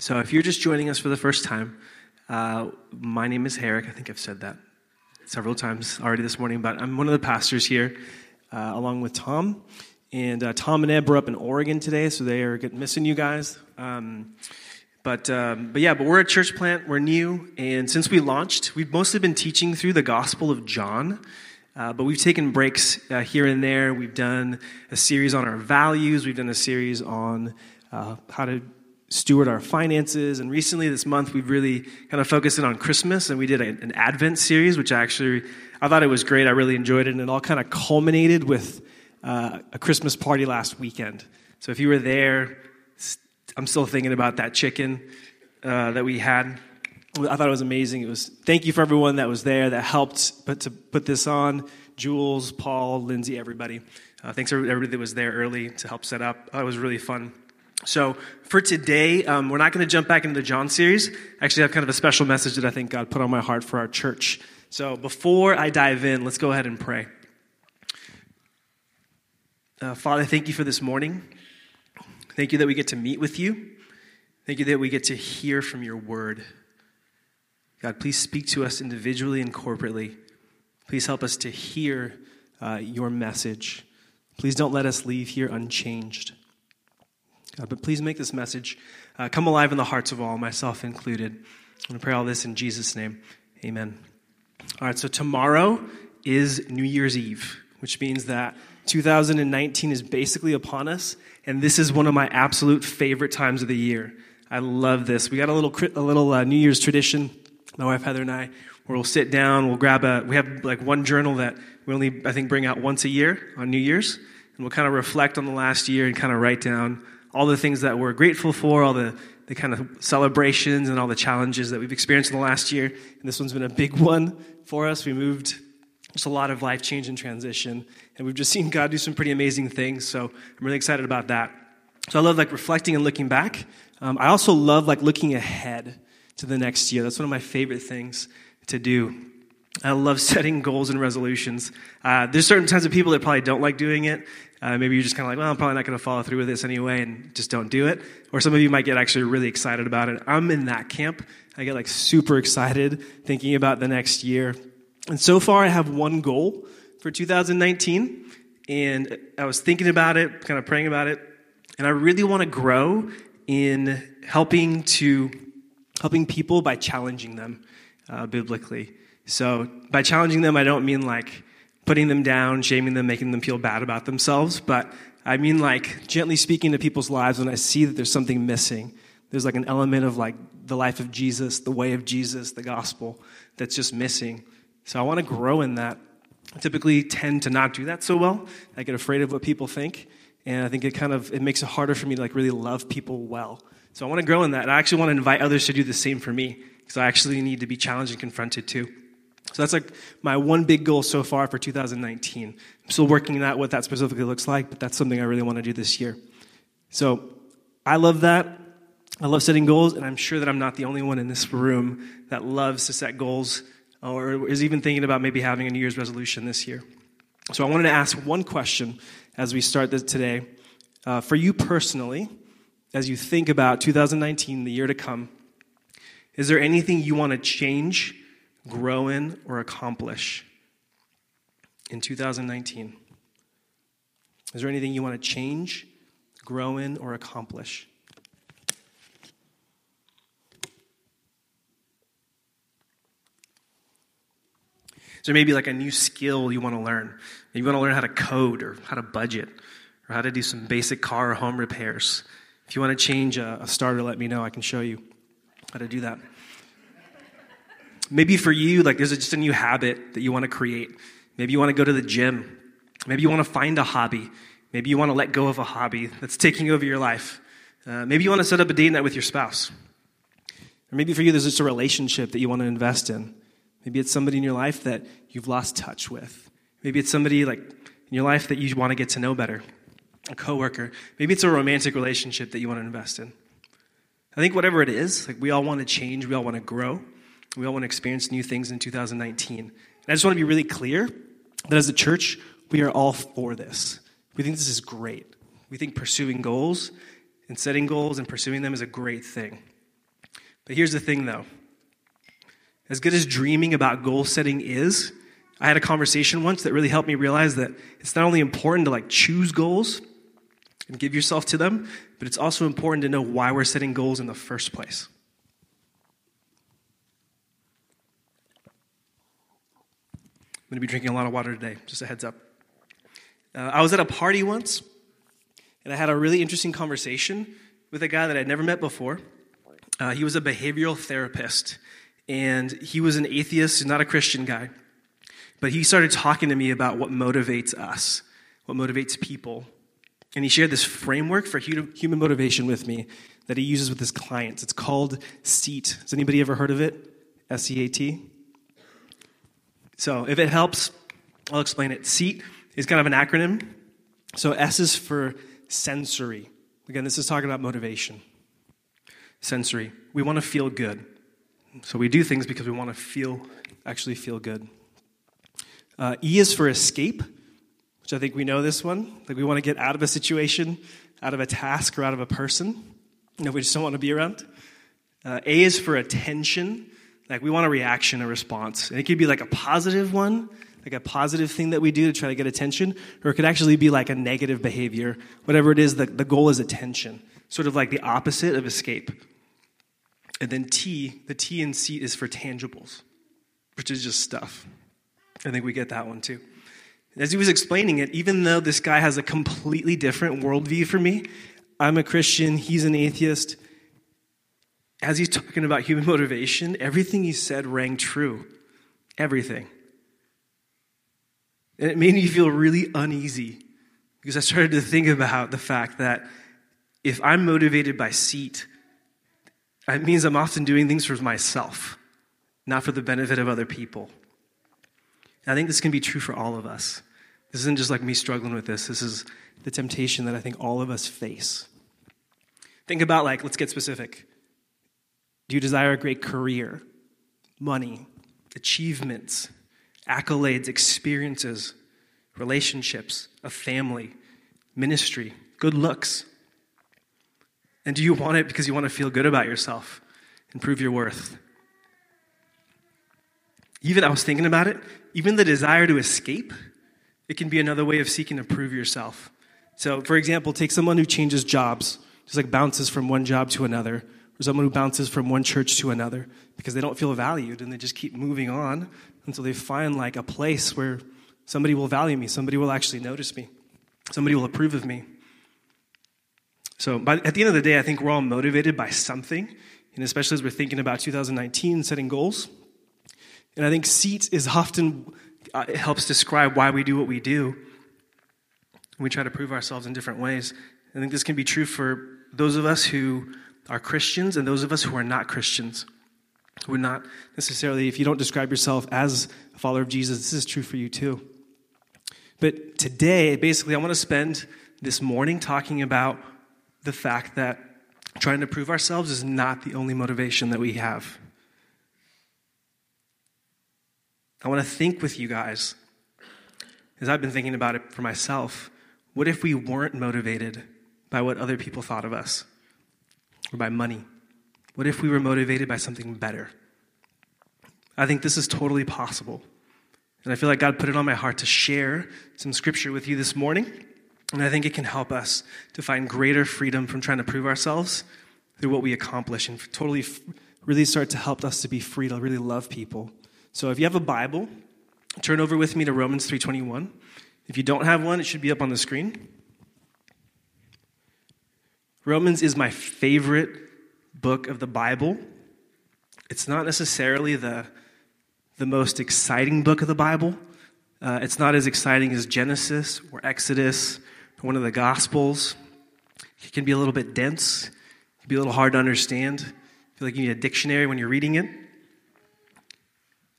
So, if you're just joining us for the first time, uh, my name is Herrick. I think I've said that several times already this morning, but I'm one of the pastors here, uh, along with Tom. And uh, Tom and Eb were up in Oregon today, so they are missing you guys. Um, but, um, but yeah, but we're a church plant, we're new, and since we launched, we've mostly been teaching through the Gospel of John. Uh, but we've taken breaks uh, here and there. We've done a series on our values. We've done a series on uh, how to steward our finances. And recently, this month, we've really kind of focused in on Christmas, and we did an Advent series, which actually I thought it was great. I really enjoyed it, and it all kind of culminated with uh, a Christmas party last weekend. So if you were there, I'm still thinking about that chicken uh, that we had. I thought it was amazing. It was thank you for everyone that was there that helped put to put this on. Jules, Paul, Lindsay, everybody. Uh, thanks for everybody that was there early to help set up. it was really fun. So for today, um, we're not going to jump back into the John series. I actually have kind of a special message that I think God put on my heart for our church. So before I dive in, let's go ahead and pray. Uh, Father, thank you for this morning. Thank you that we get to meet with you. Thank you that we get to hear from your word. God, please speak to us individually and corporately. Please help us to hear uh, your message. Please don't let us leave here unchanged. God, but please make this message uh, come alive in the hearts of all, myself included. I'm going to pray all this in Jesus' name. Amen. All right, so tomorrow is New Year's Eve, which means that 2019 is basically upon us, and this is one of my absolute favorite times of the year. I love this. We got a little a little uh, New Year's tradition. My wife Heather and I, where we'll sit down, we'll grab a. We have like one journal that we only I think bring out once a year on New Year's, and we'll kind of reflect on the last year and kind of write down all the things that we're grateful for, all the, the kind of celebrations and all the challenges that we've experienced in the last year. And this one's been a big one for us. We moved just a lot of life change and transition. And we've just seen God do some pretty amazing things. So I'm really excited about that. So I love like reflecting and looking back. Um, I also love like looking ahead to the next year. That's one of my favorite things to do. I love setting goals and resolutions. Uh, there's certain types of people that probably don't like doing it. Uh, maybe you're just kind of like, well, I'm probably not going to follow through with this anyway, and just don't do it. Or some of you might get actually really excited about it. I'm in that camp. I get like super excited thinking about the next year. And so far, I have one goal for 2019, and I was thinking about it, kind of praying about it, and I really want to grow in helping to helping people by challenging them uh, biblically. So by challenging them, I don't mean like putting them down, shaming them, making them feel bad about themselves, but I mean like gently speaking to people's lives when I see that there's something missing. There's like an element of like the life of Jesus, the way of Jesus, the gospel that's just missing. So I want to grow in that. I typically tend to not do that so well. I get afraid of what people think, and I think it kind of it makes it harder for me to like really love people well. So I want to grow in that. I actually want to invite others to do the same for me because I actually need to be challenged and confronted too. So that's like my one big goal so far for 2019. I'm still working out what that specifically looks like, but that's something I really want to do this year. So I love that. I love setting goals, and I'm sure that I'm not the only one in this room that loves to set goals or is even thinking about maybe having a New Year's resolution this year. So I wanted to ask one question as we start this today. Uh, for you personally, as you think about 2019, the year to come, is there anything you want to change grow in, or accomplish in 2019? Is there anything you want to change, grow in, or accomplish? Is there maybe like a new skill you want to learn? You want to learn how to code or how to budget or how to do some basic car or home repairs. If you want to change a, a starter, let me know. I can show you how to do that. Maybe for you, like there's just a new habit that you want to create. Maybe you want to go to the gym. Maybe you want to find a hobby. Maybe you want to let go of a hobby that's taking over your life. Uh, maybe you want to set up a date night with your spouse. Or maybe for you, there's just a relationship that you want to invest in. Maybe it's somebody in your life that you've lost touch with. Maybe it's somebody like in your life that you want to get to know better. A coworker. Maybe it's a romantic relationship that you want to invest in. I think whatever it is, like we all want to change, we all want to grow. We all want to experience new things in 2019. And I just want to be really clear that as a church, we are all for this. We think this is great. We think pursuing goals and setting goals and pursuing them is a great thing. But here's the thing though as good as dreaming about goal setting is, I had a conversation once that really helped me realize that it's not only important to like choose goals and give yourself to them, but it's also important to know why we're setting goals in the first place. Going to be drinking a lot of water today, just a heads up. Uh, I was at a party once, and I had a really interesting conversation with a guy that I'd never met before. Uh, he was a behavioral therapist, and he was an atheist, not a Christian guy. But he started talking to me about what motivates us, what motivates people. And he shared this framework for human motivation with me that he uses with his clients. It's called SEAT. Has anybody ever heard of it? S E A T? So if it helps, I'll explain it. SEAT is kind of an acronym. So S is for sensory. Again, this is talking about motivation. Sensory. We want to feel good. So we do things because we want to feel, actually feel good. Uh, e is for escape, which I think we know this one. Like we want to get out of a situation, out of a task, or out of a person. Know, we just don't want to be around. Uh, a is for attention. Like we want a reaction, a response. And it could be like a positive one, like a positive thing that we do to try to get attention, or it could actually be like a negative behavior. Whatever it is, the, the goal is attention. Sort of like the opposite of escape. And then T, the T in seat is for tangibles, which is just stuff. I think we get that one too. As he was explaining it, even though this guy has a completely different worldview for me, I'm a Christian, he's an atheist. As he's talking about human motivation, everything he said rang true. Everything. And it made me feel really uneasy because I started to think about the fact that if I'm motivated by seat, it means I'm often doing things for myself, not for the benefit of other people. And I think this can be true for all of us. This isn't just like me struggling with this. This is the temptation that I think all of us face. Think about, like, let's get specific. Do you desire a great career, money, achievements, accolades, experiences, relationships, a family, ministry, good looks? And do you want it because you want to feel good about yourself and prove your worth? Even I was thinking about it, even the desire to escape, it can be another way of seeking to prove yourself. So, for example, take someone who changes jobs, just like bounces from one job to another, or someone who bounces from one church to another because they don't feel valued and they just keep moving on until they find like a place where somebody will value me, somebody will actually notice me, somebody will approve of me. So, by, at the end of the day, I think we're all motivated by something, and especially as we're thinking about 2019, setting goals. And I think seat is often, uh, it helps describe why we do what we do. We try to prove ourselves in different ways. I think this can be true for those of us who are Christians and those of us who are not Christians. Who are not necessarily, if you don't describe yourself as a follower of Jesus, this is true for you too. But today, basically, I want to spend this morning talking about the fact that trying to prove ourselves is not the only motivation that we have. I want to think with you guys, as I've been thinking about it for myself, what if we weren't motivated by what other people thought of us or by money? What if we were motivated by something better? I think this is totally possible. And I feel like God put it on my heart to share some scripture with you this morning. And I think it can help us to find greater freedom from trying to prove ourselves through what we accomplish and totally really start to help us to be free to really love people so if you have a Bible, turn over with me to Romans 3:21. If you don't have one, it should be up on the screen. Romans is my favorite book of the Bible. It's not necessarily the, the most exciting book of the Bible. Uh, it's not as exciting as Genesis or Exodus or one of the Gospels. It can be a little bit dense, it can be a little hard to understand. I feel like you need a dictionary when you're reading it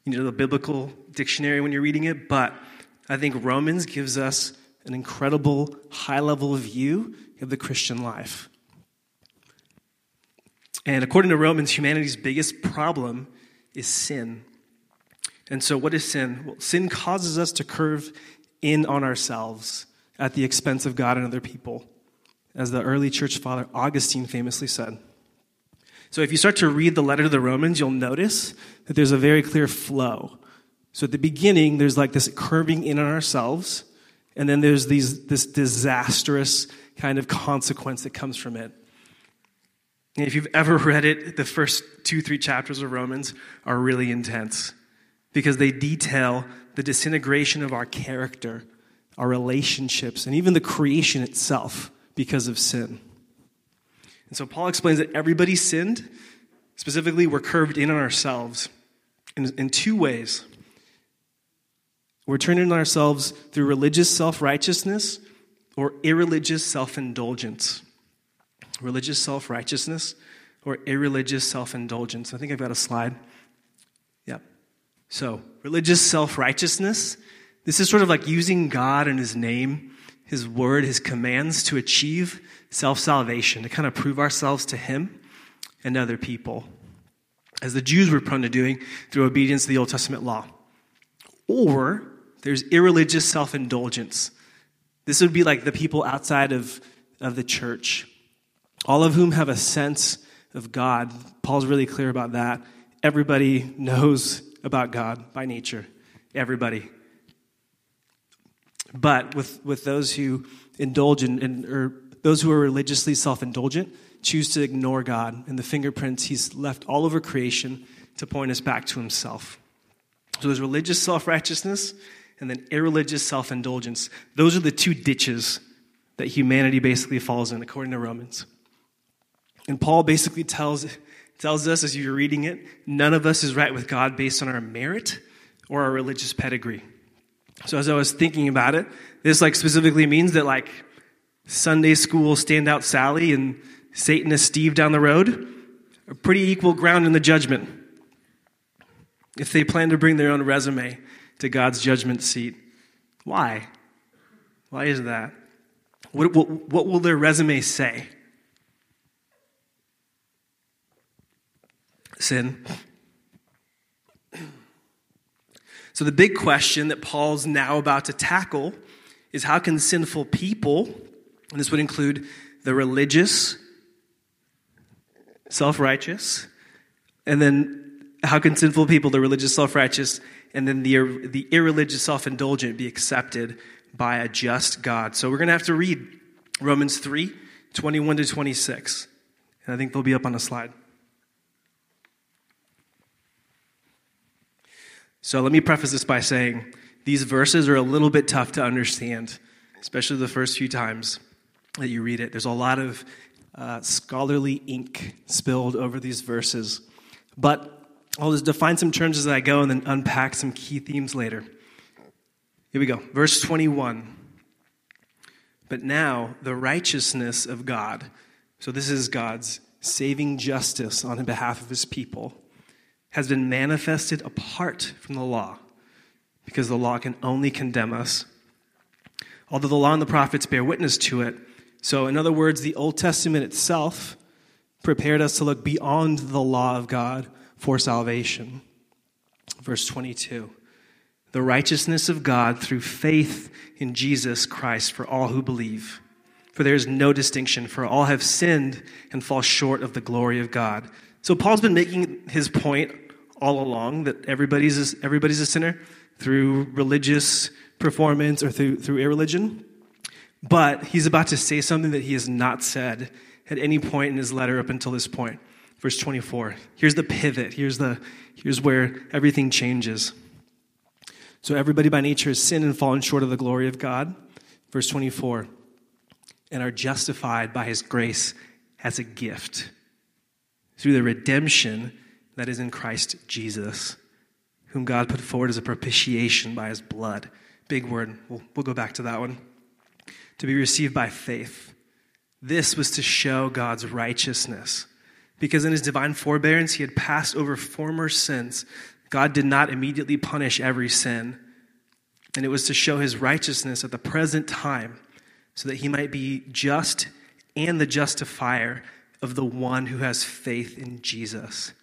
you need a biblical dictionary when you're reading it, but I think Romans gives us an incredible high level view of the Christian life. And according to Romans, humanity's biggest problem is sin. And so, what is sin? Well, sin causes us to curve in on ourselves at the expense of God and other people, as the early church father Augustine famously said. So if you start to read the letter to the Romans, you'll notice that there's a very clear flow. So at the beginning, there's like this curving in on ourselves, and then there's these, this disastrous kind of consequence that comes from it. If you've ever read it, the first two, three chapters of Romans are really intense because they detail the disintegration of our character, our relationships, and even the creation itself because of sin. And so Paul explains that everybody sinned. Specifically, we're curved in on ourselves in, in two ways. We're turned in on ourselves through religious self righteousness or irreligious self indulgence. Religious self righteousness or irreligious self indulgence. I think I've got a slide. Yep. So, religious self righteousness. This is sort of like using God and His name, His word, His commands to achieve self salvation, to kind of prove ourselves to Him and other people, as the Jews were prone to doing through obedience to the Old Testament law. Or there's irreligious self indulgence. This would be like the people outside of, of the church, all of whom have a sense of God. Paul's really clear about that. Everybody knows about God by nature. Everybody. But with, with those who indulge in, in or those who are religiously self indulgent choose to ignore God and the fingerprints He's left all over creation to point us back to Himself. So there's religious self righteousness and then irreligious self indulgence. Those are the two ditches that humanity basically falls in, according to Romans. And Paul basically tells, tells us as you're reading it none of us is right with God based on our merit or our religious pedigree. So as I was thinking about it, this like specifically means that like Sunday school standout Sally and Satanist Steve down the road are pretty equal ground in the judgment. If they plan to bring their own resume to God's judgment seat. Why? Why is that? What, what, what will their resume say? Sin. So, the big question that Paul's now about to tackle is how can sinful people and this would include the religious, self righteous, and then how can sinful people, the religious, self righteous, and then the, the irreligious, self indulgent be accepted by a just God? So we're going to have to read Romans 3 21 to 26. And I think they'll be up on the slide. So let me preface this by saying these verses are a little bit tough to understand, especially the first few times that you read it. There's a lot of uh, scholarly ink spilled over these verses. But I'll just define some terms as I go and then unpack some key themes later. Here we go. Verse 21. But now the righteousness of God, so this is God's saving justice on behalf of his people, has been manifested apart from the law, because the law can only condemn us. Although the law and the prophets bear witness to it, so, in other words, the Old Testament itself prepared us to look beyond the law of God for salvation. Verse 22 The righteousness of God through faith in Jesus Christ for all who believe. For there is no distinction, for all have sinned and fall short of the glory of God. So, Paul's been making his point all along that everybody's a, everybody's a sinner through religious performance or through, through irreligion. But he's about to say something that he has not said at any point in his letter up until this point. Verse 24. Here's the pivot. Here's, the, here's where everything changes. So everybody by nature has sinned and fallen short of the glory of God. Verse 24. And are justified by his grace as a gift through the redemption that is in Christ Jesus, whom God put forward as a propitiation by his blood. Big word. We'll, we'll go back to that one to be received by faith. This was to show God's righteousness. Because in his divine forbearance, he had passed over former sins. God did not immediately punish every sin. And it was to show his righteousness at the present time, so that he might be just and the justifier of the one who has faith in Jesus.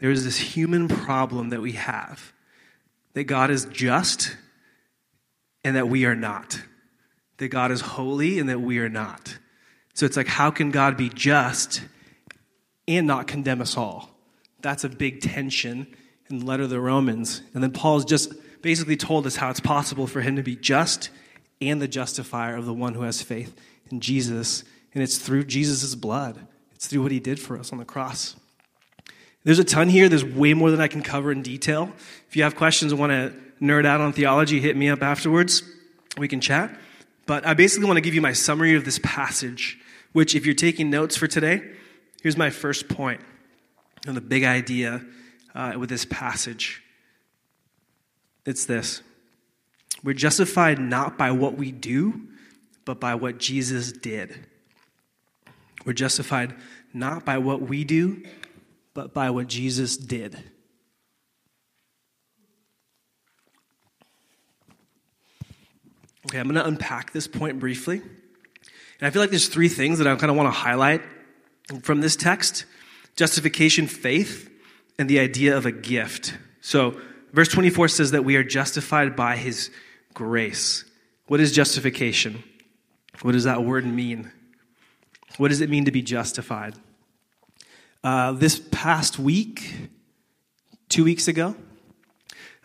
There is this human problem that we have that God is just and that we are not that God is holy and that we are not. So it's like, how can God be just and not condemn us all. That's a big tension in the letter of the Romans. And then Paul's just basically told us how it's possible for him to be just and the justifier of the one who has faith in Jesus. And it's through Jesus' blood, it's through what he did for us on the cross. There's a ton here. There's way more than I can cover in detail. If you have questions and want to nerd out on theology, hit me up afterwards. We can chat. But I basically want to give you my summary of this passage, which, if you're taking notes for today, here's my first point and the big idea uh, with this passage. It's this We're justified not by what we do, but by what Jesus did. We're justified not by what we do, but by what Jesus did. Okay, I'm going to unpack this point briefly. And I feel like there's three things that I kind of want to highlight from this text justification, faith, and the idea of a gift. So, verse 24 says that we are justified by his grace. What is justification? What does that word mean? What does it mean to be justified? Uh, this past week, two weeks ago,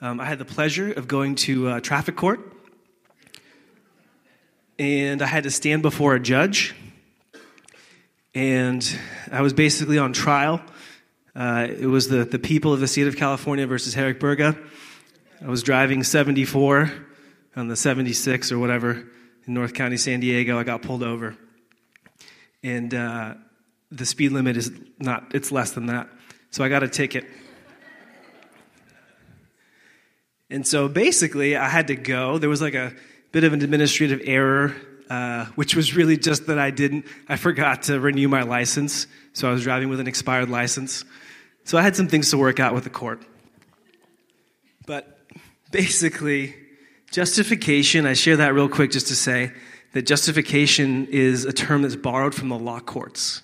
um, I had the pleasure of going to uh, traffic court, and I had to stand before a judge, and I was basically on trial. Uh, it was the, the people of the state of California versus Herrick Berga. I was driving 74 on the 76 or whatever in North County, San Diego. I got pulled over. And uh, the speed limit is not, it's less than that. So I got a ticket. And so basically, I had to go. There was like a bit of an administrative error, uh, which was really just that I didn't, I forgot to renew my license. So I was driving with an expired license. So I had some things to work out with the court. But basically, justification, I share that real quick just to say that justification is a term that's borrowed from the law courts.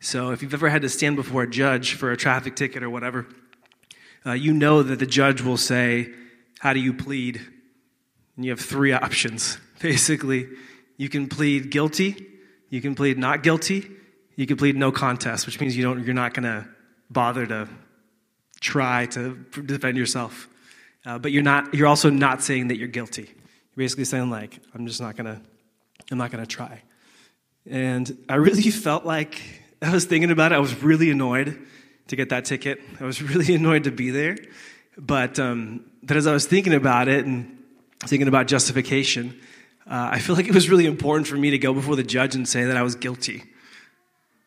So if you've ever had to stand before a judge for a traffic ticket or whatever, uh, you know that the judge will say, How do you plead? And you have three options. Basically, you can plead guilty, you can plead not guilty, you can plead no contest, which means you don't, you're not going to bother to try to defend yourself. Uh, but you're, not, you're also not saying that you're guilty. You're basically saying, like, I'm just not to, I'm not to try. And I really felt like I was thinking about it. I was really annoyed to get that ticket. I was really annoyed to be there. But, um, but as I was thinking about it and thinking about justification, uh, I feel like it was really important for me to go before the judge and say that I was guilty.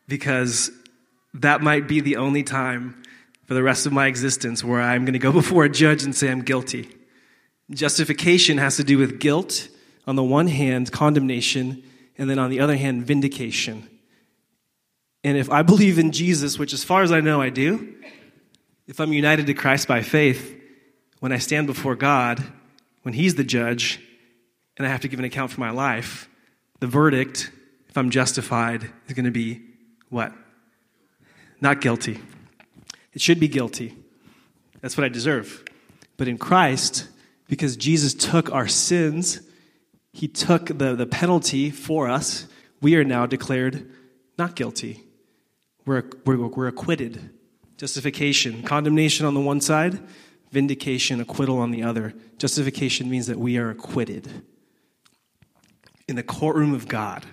Because that might be the only time for the rest of my existence where I'm going to go before a judge and say I'm guilty. Justification has to do with guilt on the one hand, condemnation, and then on the other hand, vindication. And if I believe in Jesus, which as far as I know I do, if I'm united to Christ by faith, when I stand before God, when He's the judge, and I have to give an account for my life, the verdict, if I'm justified, is going to be what? Not guilty. It should be guilty. That's what I deserve. But in Christ, because Jesus took our sins, He took the, the penalty for us, we are now declared not guilty we're, we're, we're acquitted. Justification, condemnation on the one side, vindication, acquittal on the other. Justification means that we are acquitted in the courtroom of God.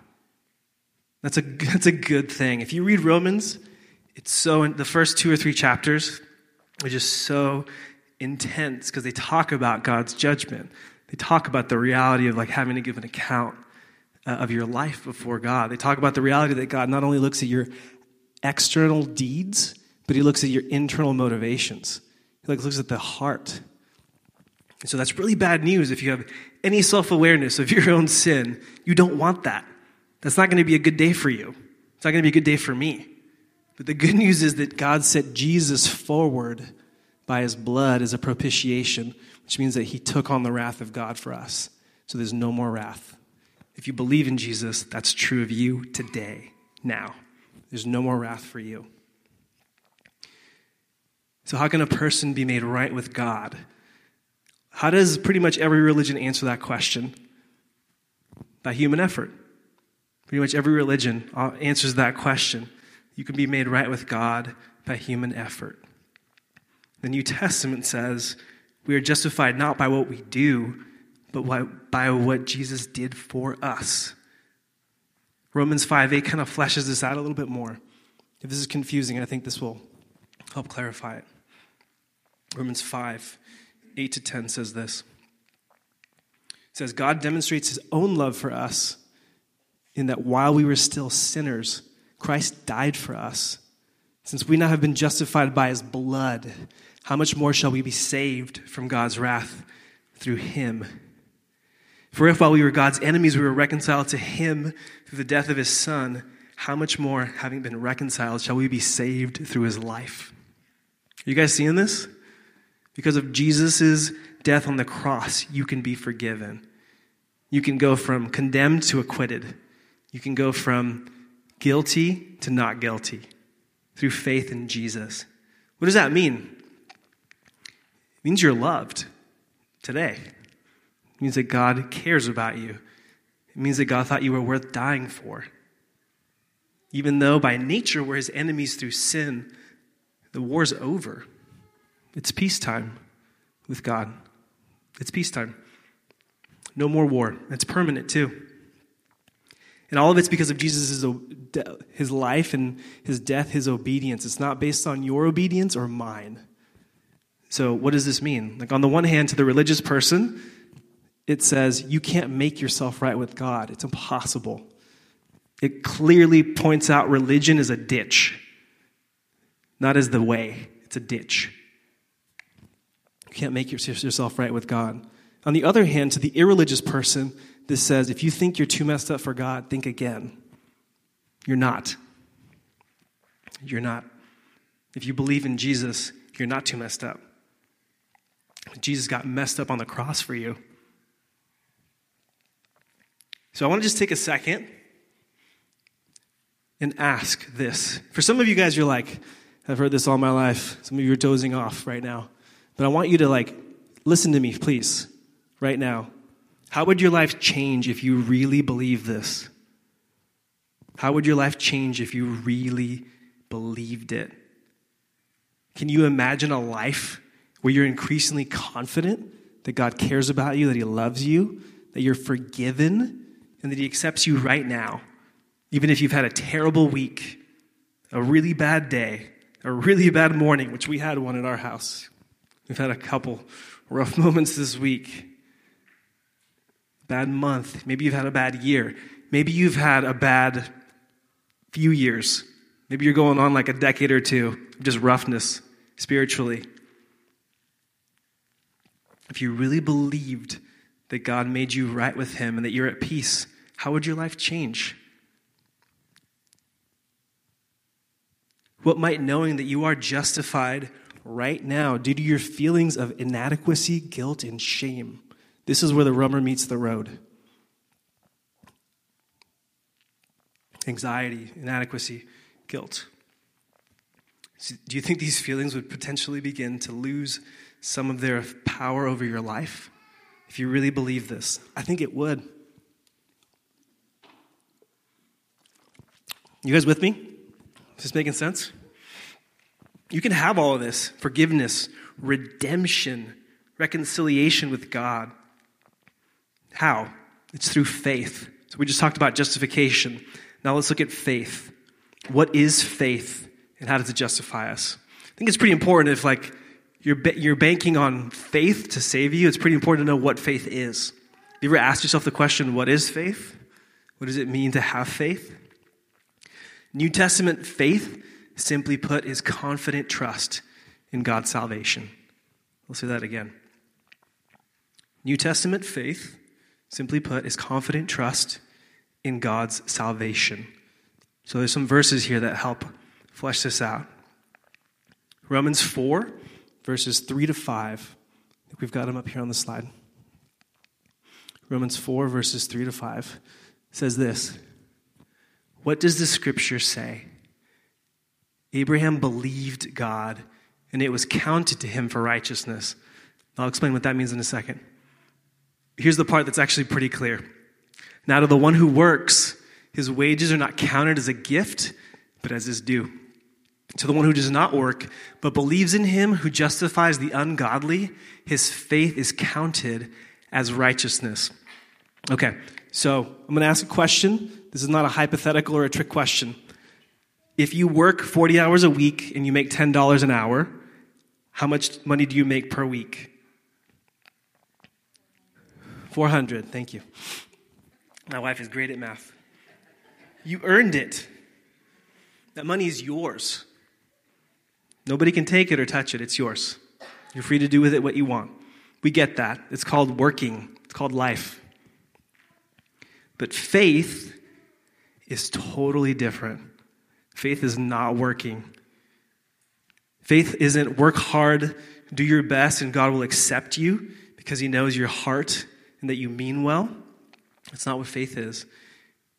That's a, that's a good thing. If you read Romans, it's so, the first two or three chapters are just so intense because they talk about God's judgment. They talk about the reality of like having to give an account uh, of your life before God. They talk about the reality that God not only looks at your external deeds, but he looks at your internal motivations. He looks at the heart. And so that's really bad news if you have any self awareness of your own sin. You don't want that. That's not going to be a good day for you. It's not going to be a good day for me. But the good news is that God set Jesus forward by his blood as a propitiation, which means that he took on the wrath of God for us. So there's no more wrath. If you believe in Jesus, that's true of you today, now. There's no more wrath for you. So, how can a person be made right with God? How does pretty much every religion answer that question? By human effort. Pretty much every religion uh, answers that question. you can be made right with God by human effort. The New Testament says we are justified not by what we do, but by what Jesus did for us. Romans 5 8 kind of fleshes this out a little bit more. If this is confusing, I think this will help clarify it. Romans 5 8 to 10 says this. It says, God demonstrates his own love for us in that while we were still sinners, Christ died for us. Since we now have been justified by his blood, how much more shall we be saved from God's wrath through him? For if while we were God's enemies, we were reconciled to him through the death of his son, how much more, having been reconciled, shall we be saved through his life? Are you guys seeing this? Because of Jesus' death on the cross, you can be forgiven. You can go from condemned to acquitted. You can go from guilty to not guilty through faith in Jesus. What does that mean? It means you're loved today. It means that God cares about you. It means that God thought you were worth dying for. Even though by nature we're his enemies through sin, the war's over. It's peacetime with God. It's peacetime. No more war. It's permanent too. And all of it's because of Jesus' his life and his death, his obedience. It's not based on your obedience or mine. So, what does this mean? Like, on the one hand, to the religious person, it says you can't make yourself right with God. It's impossible. It clearly points out religion is a ditch, not as the way. It's a ditch. You can't make yourself right with God. On the other hand, to the irreligious person, this says if you think you're too messed up for God, think again. You're not. You're not. If you believe in Jesus, you're not too messed up. Jesus got messed up on the cross for you. So I want to just take a second and ask this. For some of you guys, you're like, I've heard this all my life. Some of you are dozing off right now. But I want you to like, listen to me, please, right now. How would your life change if you really believe this? How would your life change if you really believed it? Can you imagine a life where you're increasingly confident that God cares about you, that He loves you, that you're forgiven, and that He accepts you right now, even if you've had a terrible week, a really bad day, a really bad morning, which we had one at our house. We've had a couple rough moments this week. Bad month. Maybe you've had a bad year. Maybe you've had a bad few years. Maybe you're going on like a decade or two of just roughness spiritually. If you really believed that God made you right with Him and that you're at peace, how would your life change? What might knowing that you are justified right now due to your feelings of inadequacy, guilt, and shame? This is where the rubber meets the road. Anxiety, inadequacy, guilt. do you think these feelings would potentially begin to lose some of their power over your life if you really believe this? I think it would. You guys with me? Is this making sense? You can have all of this forgiveness, redemption, reconciliation with God. How? It's through faith. So we just talked about justification. Now let's look at faith. What is faith and how does it justify us? I think it's pretty important if like you're, you're banking on faith to save you, it's pretty important to know what faith is. You ever asked yourself the question, what is faith? What does it mean to have faith? New Testament faith, simply put, is confident trust in God's salvation. We'll say that again. New Testament faith, simply put, is confident trust in God's salvation. So there's some verses here that help flesh this out. Romans 4, verses 3 to 5. We've got them up here on the slide. Romans 4, verses 3 to 5 says this What does the scripture say? Abraham believed God, and it was counted to him for righteousness. I'll explain what that means in a second. Here's the part that's actually pretty clear. Now, to the one who works, his wages are not counted as a gift, but as his due. To the one who does not work, but believes in him who justifies the ungodly, his faith is counted as righteousness. Okay, so I'm going to ask a question. This is not a hypothetical or a trick question. If you work 40 hours a week and you make $10 an hour, how much money do you make per week? 400. Thank you. My wife is great at math. You earned it. That money is yours. Nobody can take it or touch it. It's yours. You're free to do with it what you want. We get that. It's called working, it's called life. But faith is totally different. Faith is not working. Faith isn't work hard, do your best, and God will accept you because He knows your heart and that you mean well. That's not what faith is.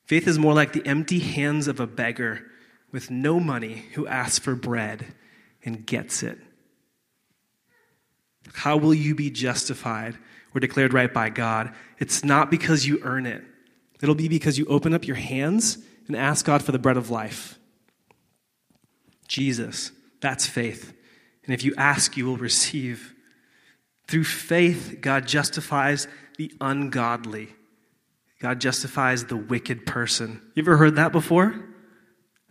Faith is more like the empty hands of a beggar with no money who asks for bread and gets it. How will you be justified or declared right by God? It's not because you earn it, it'll be because you open up your hands and ask God for the bread of life. Jesus, that's faith. And if you ask, you will receive. Through faith, God justifies the ungodly. God justifies the wicked person. You ever heard that before?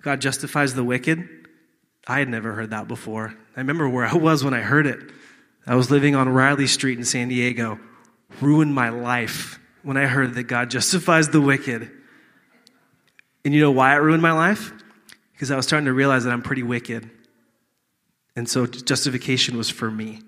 God justifies the wicked? I had never heard that before. I remember where I was when I heard it. I was living on Riley Street in San Diego. Ruined my life when I heard that God justifies the wicked. And you know why it ruined my life? Because I was starting to realize that I'm pretty wicked. And so justification was for me.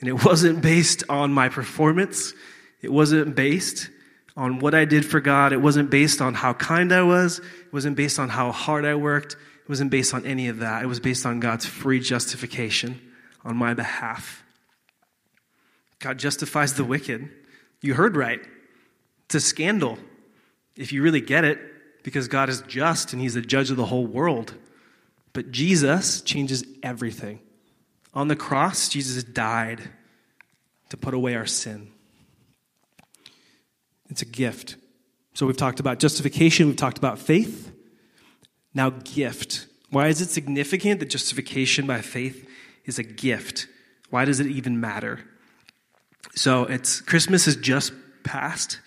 And it wasn't based on my performance, it wasn't based on what I did for God. It wasn't based on how kind I was. It wasn't based on how hard I worked. It wasn't based on any of that. It was based on God's free justification on my behalf. God justifies the wicked. You heard right. It's a scandal if you really get it, because God is just and He's the judge of the whole world. But Jesus changes everything. On the cross, Jesus died to put away our sin. It's a gift. So we've talked about justification, we've talked about faith. Now, gift. Why is it significant that justification by faith is a gift? Why does it even matter? So it's Christmas has just passed.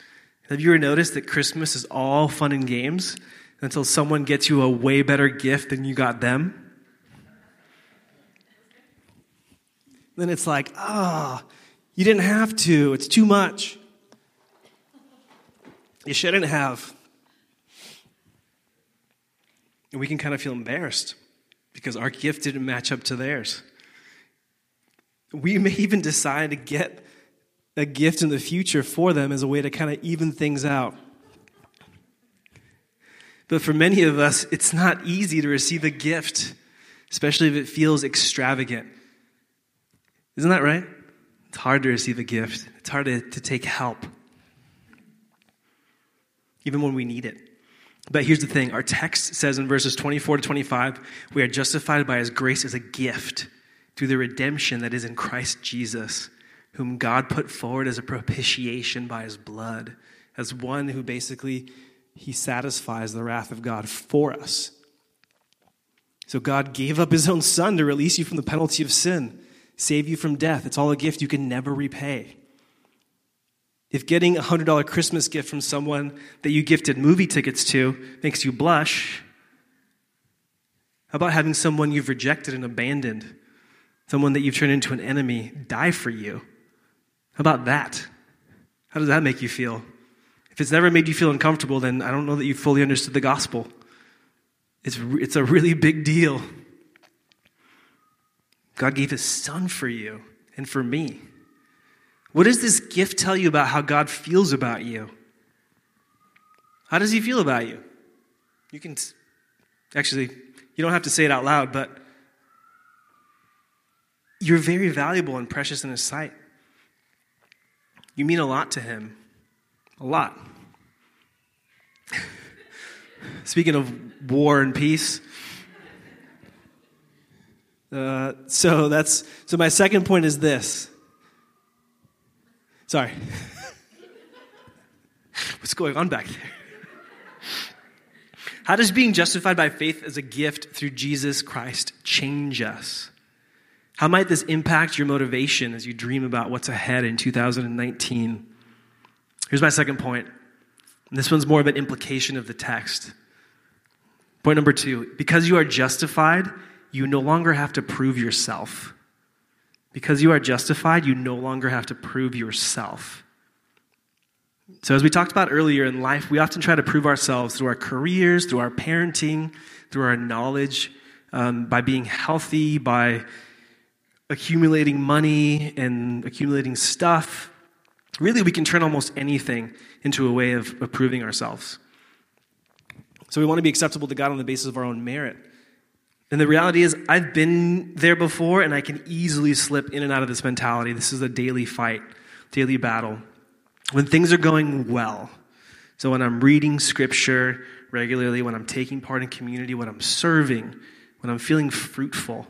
Have you ever noticed that Christmas is all fun and games until someone gets you a way better gift than you got them? Then it's like, ah, oh, you didn't have to. It's too much. You shouldn't have. And we can kind of feel embarrassed because our gift didn't match up to theirs. We may even decide to get a gift in the future for them as a way to kind of even things out. But for many of us, it's not easy to receive a gift, especially if it feels extravagant. Isn't that right? It's hard to receive a gift, it's hard to, to take help even when we need it. But here's the thing our text says in verses 24 to 25, we are justified by his grace as a gift through the redemption that is in Christ Jesus, whom God put forward as a propitiation by his blood, as one who basically he satisfies the wrath of God for us. So God gave up his own son to release you from the penalty of sin, save you from death. It's all a gift you can never repay. If getting a $100 Christmas gift from someone that you gifted movie tickets to makes you blush, how about having someone you've rejected and abandoned, someone that you've turned into an enemy, die for you? How about that? How does that make you feel? If it's never made you feel uncomfortable, then I don't know that you fully understood the gospel. It's, it's a really big deal. God gave his son for you and for me. What does this gift tell you about how God feels about you? How does he feel about you? You can actually, you don't have to say it out loud, but you're very valuable and precious in his sight. You mean a lot to him. A lot. Speaking of war and peace, uh, so that's so my second point is this Sorry. What's going on back there? How does being justified by faith as a gift through Jesus Christ change us? How might this impact your motivation as you dream about what's ahead in 2019? Here's my second point. This one's more of an implication of the text. Point number two because you are justified, you no longer have to prove yourself. Because you are justified, you no longer have to prove yourself. So, as we talked about earlier in life, we often try to prove ourselves through our careers, through our parenting, through our knowledge, um, by being healthy, by accumulating money and accumulating stuff. Really, we can turn almost anything into a way of, of proving ourselves. So, we want to be acceptable to God on the basis of our own merit. And the reality is, I've been there before, and I can easily slip in and out of this mentality. This is a daily fight, daily battle. When things are going well, so when I'm reading scripture regularly, when I'm taking part in community, when I'm serving, when I'm feeling fruitful,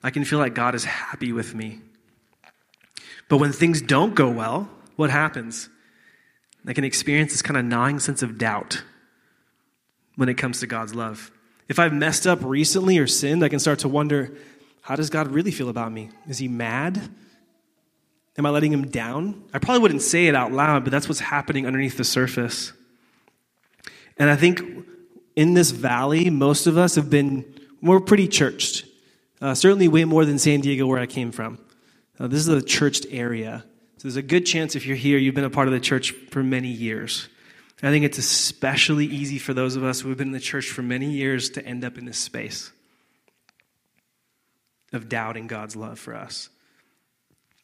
I can feel like God is happy with me. But when things don't go well, what happens? I can experience this kind of gnawing sense of doubt when it comes to God's love. If I've messed up recently or sinned, I can start to wonder how does God really feel about me? Is he mad? Am I letting him down? I probably wouldn't say it out loud, but that's what's happening underneath the surface. And I think in this valley, most of us have been, we're pretty churched. Uh, certainly way more than San Diego, where I came from. Uh, this is a churched area. So there's a good chance if you're here, you've been a part of the church for many years. I think it's especially easy for those of us who have been in the church for many years to end up in this space of doubting God's love for us.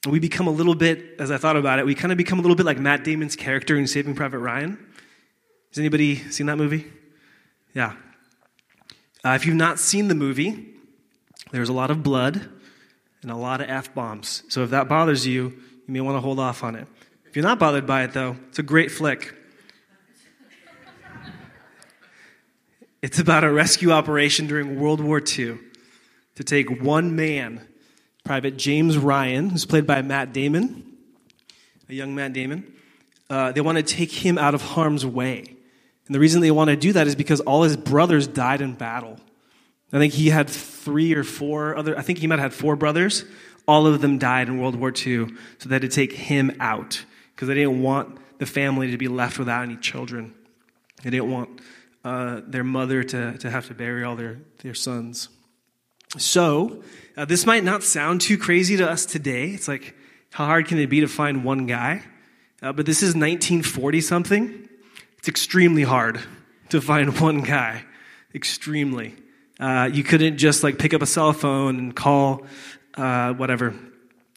We become a little bit, as I thought about it, we kind of become a little bit like Matt Damon's character in Saving Private Ryan. Has anybody seen that movie? Yeah. Uh, if you've not seen the movie, there's a lot of blood and a lot of F bombs. So if that bothers you, you may want to hold off on it. If you're not bothered by it, though, it's a great flick. It's about a rescue operation during World War II to take one man, Private James Ryan, who's played by Matt Damon, a young Matt Damon. Uh, they want to take him out of harm's way. And the reason they want to do that is because all his brothers died in battle. I think he had three or four other, I think he might have had four brothers. All of them died in World War II, so they had to take him out because they didn't want the family to be left without any children. They didn't want uh, their mother to, to have to bury all their, their sons. So, uh, this might not sound too crazy to us today. It's like, how hard can it be to find one guy? Uh, but this is 1940 something. It's extremely hard to find one guy. Extremely. Uh, you couldn't just like pick up a cell phone and call uh, whatever.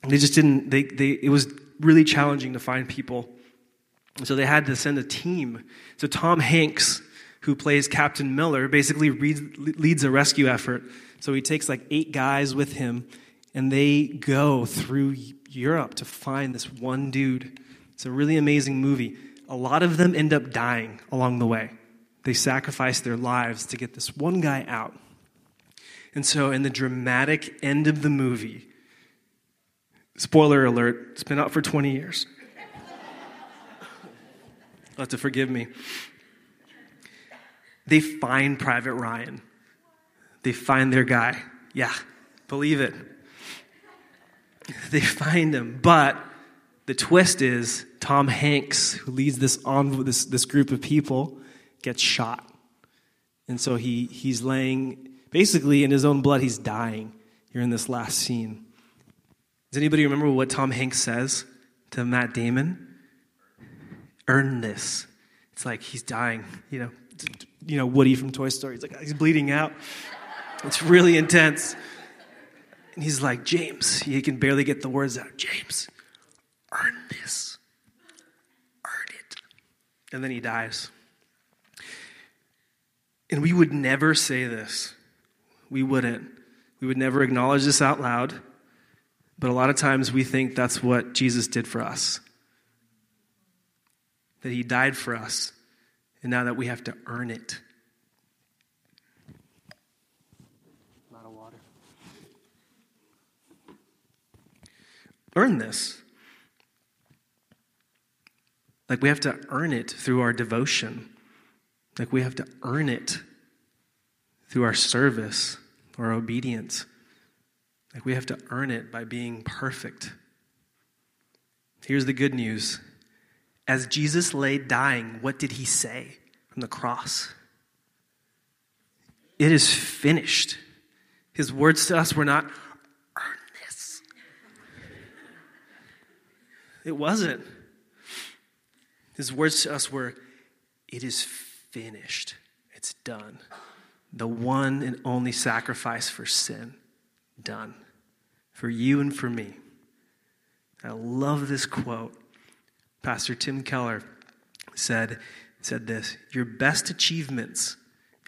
They just didn't. They, they, it was really challenging to find people. So they had to send a team. So Tom Hanks who plays Captain Miller, basically leads a rescue effort. So he takes like eight guys with him, and they go through Europe to find this one dude. It's a really amazing movie. A lot of them end up dying along the way. They sacrifice their lives to get this one guy out. And so, in the dramatic end of the movie, spoiler alert, it's been out for 20 years. You'll have to forgive me. They find Private Ryan. They find their guy. Yeah, believe it. They find him. But the twist is Tom Hanks, who leads this on this, this group of people, gets shot. And so he, he's laying basically in his own blood, he's dying here in this last scene. Does anybody remember what Tom Hanks says to Matt Damon? Earn this. It's like he's dying, you know, you know, Woody from Toy Story. He's like, he's bleeding out. It's really intense. And he's like, James, he can barely get the words out. James, earn this. Earn it. And then he dies. And we would never say this. We wouldn't. We would never acknowledge this out loud. But a lot of times we think that's what Jesus did for us. That he died for us and now that we have to earn it. A lot of water. Earn this. Like we have to earn it through our devotion. Like we have to earn it through our service or obedience. Like we have to earn it by being perfect. Here's the good news. As Jesus lay dying, what did he say from the cross? It is finished. His words to us were not, earn this. It wasn't. His words to us were, it is finished. It's done. The one and only sacrifice for sin, done. For you and for me. I love this quote. Pastor Tim Keller said, said this Your best achievements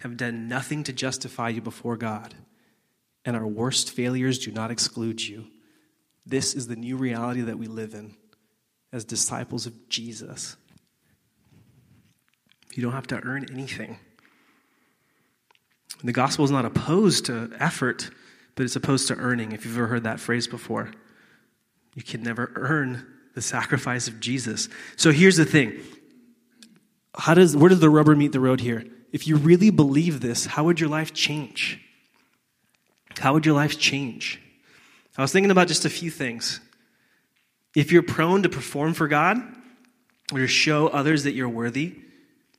have done nothing to justify you before God, and our worst failures do not exclude you. This is the new reality that we live in as disciples of Jesus. You don't have to earn anything. The gospel is not opposed to effort, but it's opposed to earning, if you've ever heard that phrase before. You can never earn the sacrifice of Jesus. So here's the thing. How does where does the rubber meet the road here? If you really believe this, how would your life change? How would your life change? I was thinking about just a few things. If you're prone to perform for God or to show others that you're worthy,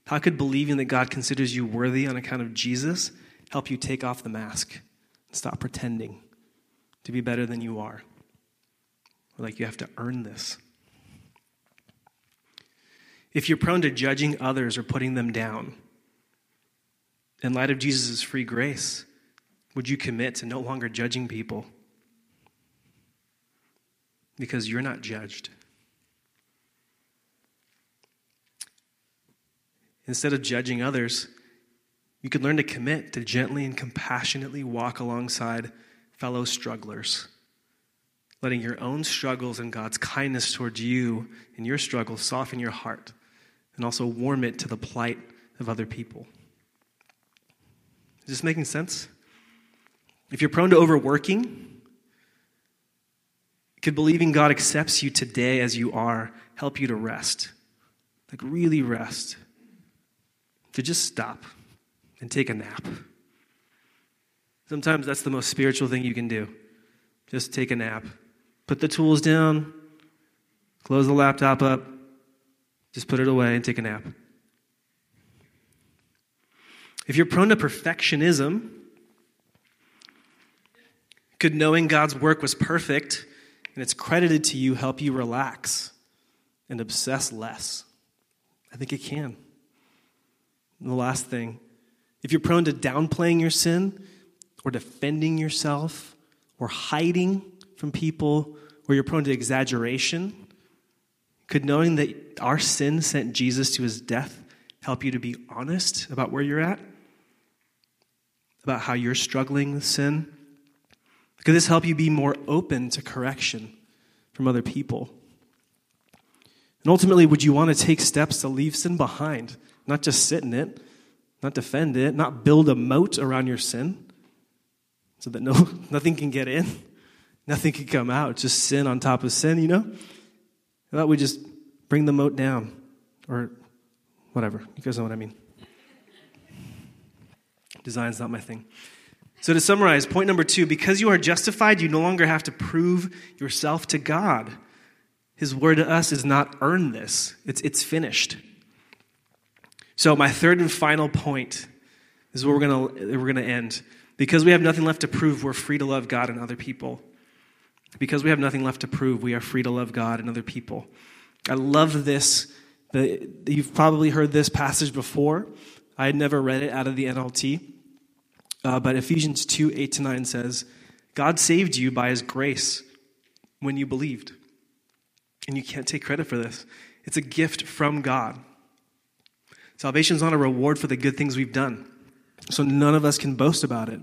how could believing that God considers you worthy on account of Jesus help you take off the mask and stop pretending to be better than you are? Or like you have to earn this. If you're prone to judging others or putting them down, in light of Jesus' free grace, would you commit to no longer judging people? Because you're not judged. Instead of judging others, you could learn to commit to gently and compassionately walk alongside fellow strugglers, letting your own struggles and God's kindness towards you and your struggles soften your heart and also warm it to the plight of other people. Is this making sense? If you're prone to overworking, could believing God accepts you today as you are help you to rest? Like, really rest to just stop and take a nap. Sometimes that's the most spiritual thing you can do. Just take a nap. Put the tools down, close the laptop up, just put it away and take a nap. If you're prone to perfectionism, could knowing God's work was perfect and it's credited to you help you relax and obsess less? I think it can. And the last thing if you're prone to downplaying your sin or defending yourself or hiding from people, or you're prone to exaggeration, could knowing that our sin sent Jesus to his death help you to be honest about where you're at? About how you're struggling with sin? Could this help you be more open to correction from other people? And ultimately, would you want to take steps to leave sin behind? not just sit in it, not defend it, not build a moat around your sin so that no, nothing can get in, nothing can come out, just sin on top of sin, you know? I thought we just bring the moat down or whatever. You guys know what I mean. Design's not my thing. So, to summarize, point number two because you are justified, you no longer have to prove yourself to God. His word to us is not earn this, it's, it's finished. So, my third and final point is where we're going we're going to end. Because we have nothing left to prove, we're free to love God and other people. Because we have nothing left to prove, we are free to love God and other people. I love this. You've probably heard this passage before. I had never read it out of the NLT. Uh, but Ephesians 2 8 to 9 says, God saved you by his grace when you believed. And you can't take credit for this, it's a gift from God. Salvation is not a reward for the good things we've done. So none of us can boast about it.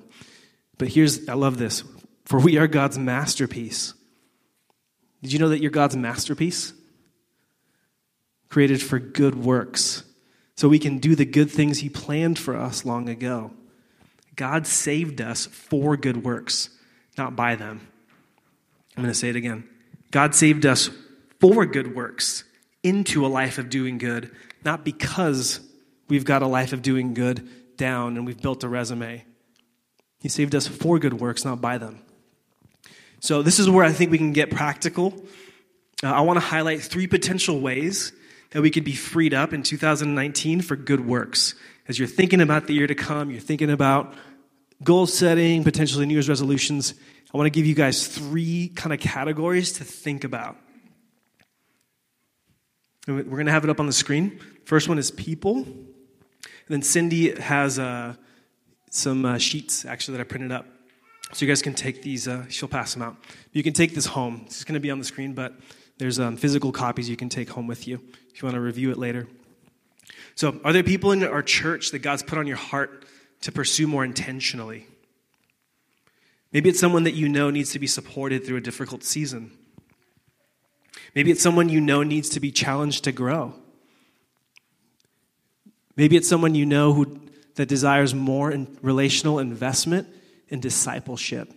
But here's, I love this. For we are God's masterpiece. Did you know that you're God's masterpiece? Created for good works. So we can do the good things He planned for us long ago. God saved us for good works, not by them. I'm going to say it again. God saved us for good works into a life of doing good, not because we've got a life of doing good down and we've built a resume He saved us for good works, not by them. So, this is where I think we can get practical. Uh, I want to highlight three potential ways that we could be freed up in 2019 for good works. As you're thinking about the year to come, you're thinking about goal setting, potentially New Year's resolutions, I want to give you guys three kind of categories to think about. We're going to have it up on the screen. First one is people. And then Cindy has uh, some uh, sheets actually that I printed up. So you guys can take these, uh, she'll pass them out. You can take this home. It's going to be on the screen, but there's um, physical copies you can take home with you if you want to review it later. So, are there people in our church that God's put on your heart to pursue more intentionally? Maybe it's someone that you know needs to be supported through a difficult season. Maybe it's someone you know needs to be challenged to grow. Maybe it's someone you know who, that desires more in relational investment and discipleship.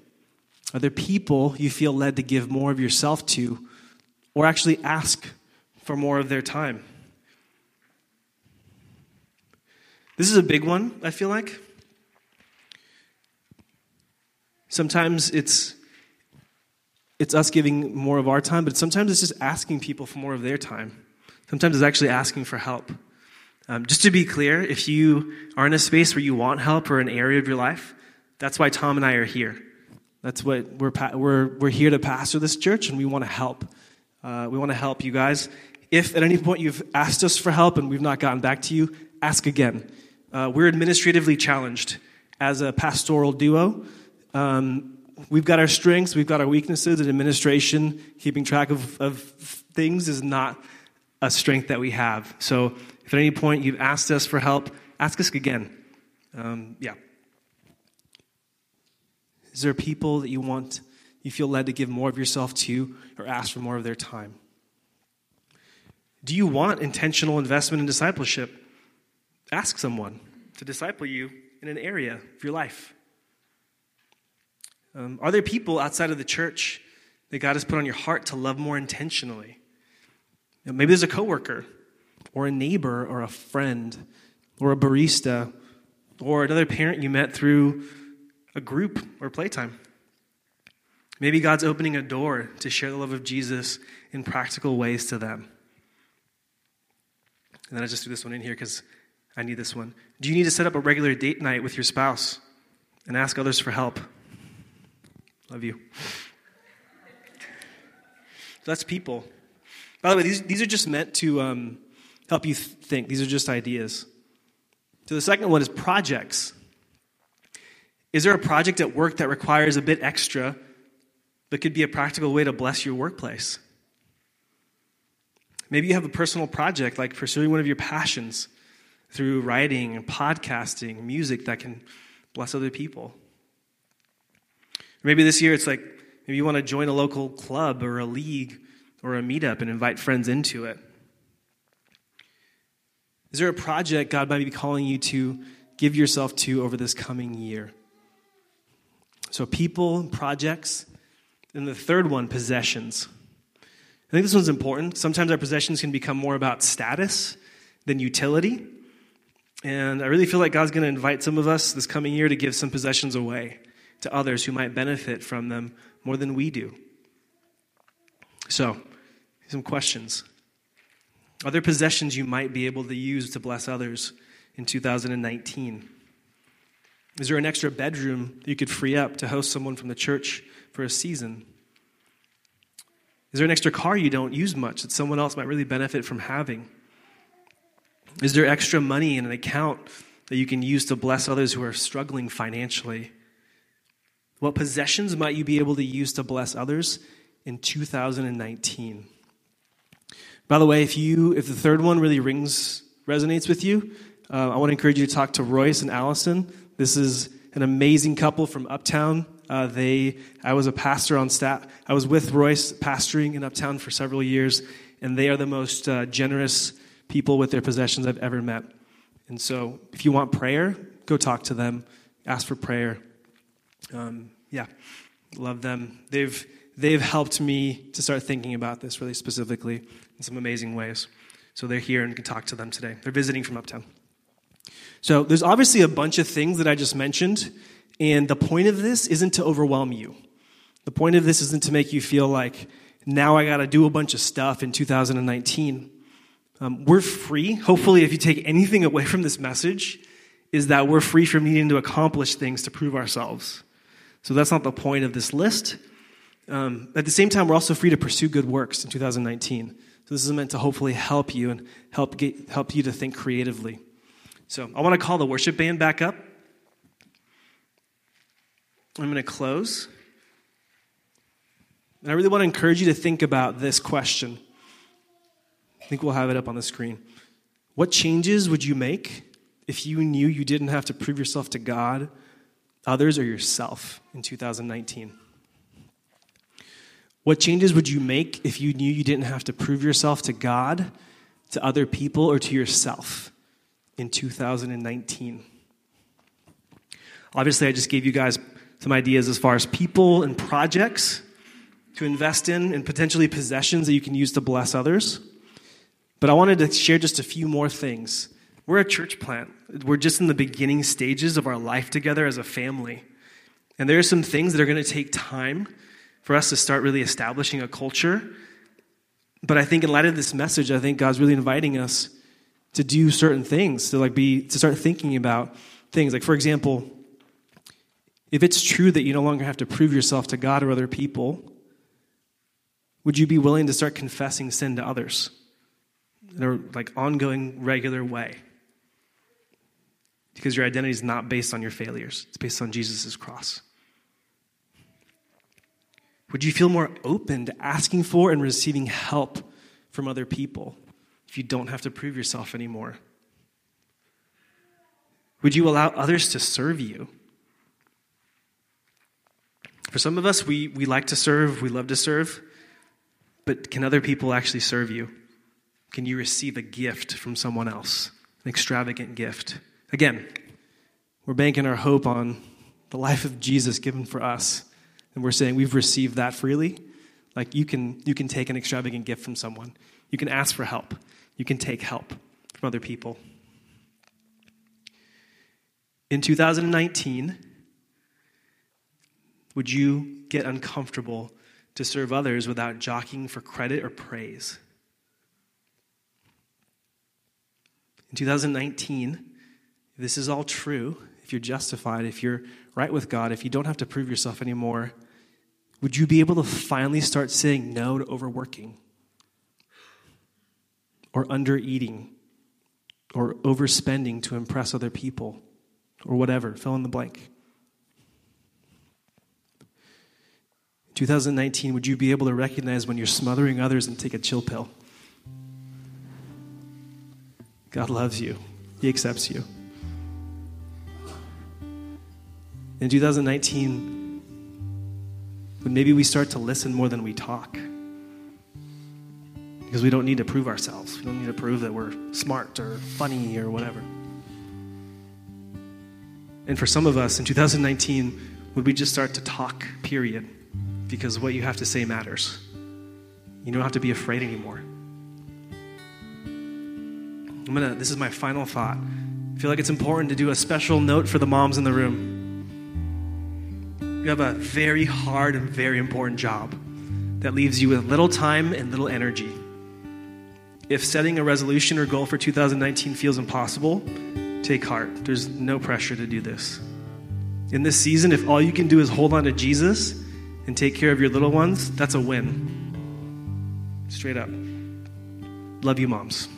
Are there people you feel led to give more of yourself to or actually ask for more of their time? This is a big one, I feel like. Sometimes it's it's us giving more of our time, but sometimes it's just asking people for more of their time. Sometimes it's actually asking for help. Um, just to be clear, if you are in a space where you want help or an area of your life, that's why Tom and I are here. That's what we're, we're, we're here to pastor this church, and we want to help. Uh, we want to help you guys. If at any point you've asked us for help and we've not gotten back to you, ask again. Uh, we're administratively challenged as a pastoral duo. Um, we've got our strengths, we've got our weaknesses, and administration, keeping track of, of things is not a strength that we have. So if at any point you've asked us for help, ask us again. Um, yeah. Is there people that you want, you feel led to give more of yourself to or ask for more of their time? Do you want intentional investment in discipleship? Ask someone to disciple you in an area of your life. Um, are there people outside of the church that God has put on your heart to love more intentionally? You know, maybe there's a coworker, or a neighbor, or a friend, or a barista, or another parent you met through a group or playtime. Maybe God's opening a door to share the love of Jesus in practical ways to them. And then I just threw this one in here because I need this one. Do you need to set up a regular date night with your spouse and ask others for help? Love you. So that's people. By the way, these, these are just meant to um, help you th- think. These are just ideas. So the second one is projects. Is there a project at work that requires a bit extra, but could be a practical way to bless your workplace? Maybe you have a personal project like pursuing one of your passions through writing, and podcasting, music that can bless other people. Maybe this year it's like maybe you want to join a local club or a league or a meetup and invite friends into it. Is there a project God might be calling you to give yourself to over this coming year? So, people, projects. And the third one, possessions. I think this one's important. Sometimes our possessions can become more about status than utility. And I really feel like God's going to invite some of us this coming year to give some possessions away to others who might benefit from them more than we do. So, some questions. Are there possessions you might be able to use to bless others in 2019? Is there an extra bedroom you could free up to host someone from the church for a season? Is there an extra car you don't use much that someone else might really benefit from having? Is there extra money in an account that you can use to bless others who are struggling financially? What possessions might you be able to use to bless others in 2019? By the way, if you if the third one really rings resonates with you, uh, I want to encourage you to talk to Royce and Allison. This is an amazing couple from Uptown. Uh, they, I was a pastor on staff. I was with Royce pastoring in Uptown for several years, and they are the most uh, generous people with their possessions I've ever met. And so, if you want prayer, go talk to them, ask for prayer. Um, yeah, love them. They've they've helped me to start thinking about this really specifically in some amazing ways. So they're here and can talk to them today. They're visiting from Uptown. So there's obviously a bunch of things that I just mentioned, And the point of this isn't to overwhelm you. The point of this isn't to make you feel like now I got to do a bunch of stuff in 2019. Um, we're free. Hopefully, if you take anything away from this message, is that we're free from needing to accomplish things to prove ourselves. So that's not the point of this list. Um, at the same time, we're also free to pursue good works in 2019. So this is meant to hopefully help you and help get, help you to think creatively. So I want to call the worship band back up. I'm going to close. And I really want to encourage you to think about this question. I think we'll have it up on the screen. What changes would you make if you knew you didn't have to prove yourself to God, others, or yourself in 2019? What changes would you make if you knew you didn't have to prove yourself to God, to other people, or to yourself in 2019? Obviously, I just gave you guys some ideas as far as people and projects to invest in and potentially possessions that you can use to bless others. But I wanted to share just a few more things. We're a church plant. We're just in the beginning stages of our life together as a family. And there are some things that are going to take time for us to start really establishing a culture. But I think in light of this message, I think God's really inviting us to do certain things, to like be to start thinking about things. Like for example, if it's true that you no longer have to prove yourself to God or other people, would you be willing to start confessing sin to others in a like ongoing, regular way? Because your identity is not based on your failures, it's based on Jesus' cross. Would you feel more open to asking for and receiving help from other people if you don't have to prove yourself anymore? Would you allow others to serve you? For some of us, we, we like to serve, we love to serve, but can other people actually serve you? Can you receive a gift from someone else, an extravagant gift? Again, we're banking our hope on the life of Jesus given for us, and we're saying we've received that freely. Like you can, you can take an extravagant gift from someone, you can ask for help, you can take help from other people. In 2019, would you get uncomfortable to serve others without jockeying for credit or praise? In 2019, if this is all true, if you're justified, if you're right with God, if you don't have to prove yourself anymore, would you be able to finally start saying no to overworking or undereating or overspending to impress other people or whatever? Fill in the blank. 2019, would you be able to recognize when you're smothering others and take a chill pill? God loves you, He accepts you. In 2019, would maybe we start to listen more than we talk? Because we don't need to prove ourselves. We don't need to prove that we're smart or funny or whatever. And for some of us in 2019, would we just start to talk, period? Because what you have to say matters. You don't have to be afraid anymore. I'm gonna, this is my final thought. I feel like it's important to do a special note for the moms in the room. You have a very hard and very important job that leaves you with little time and little energy. If setting a resolution or goal for 2019 feels impossible, take heart. There's no pressure to do this. In this season, if all you can do is hold on to Jesus, and take care of your little ones, that's a win. Straight up. Love you, moms.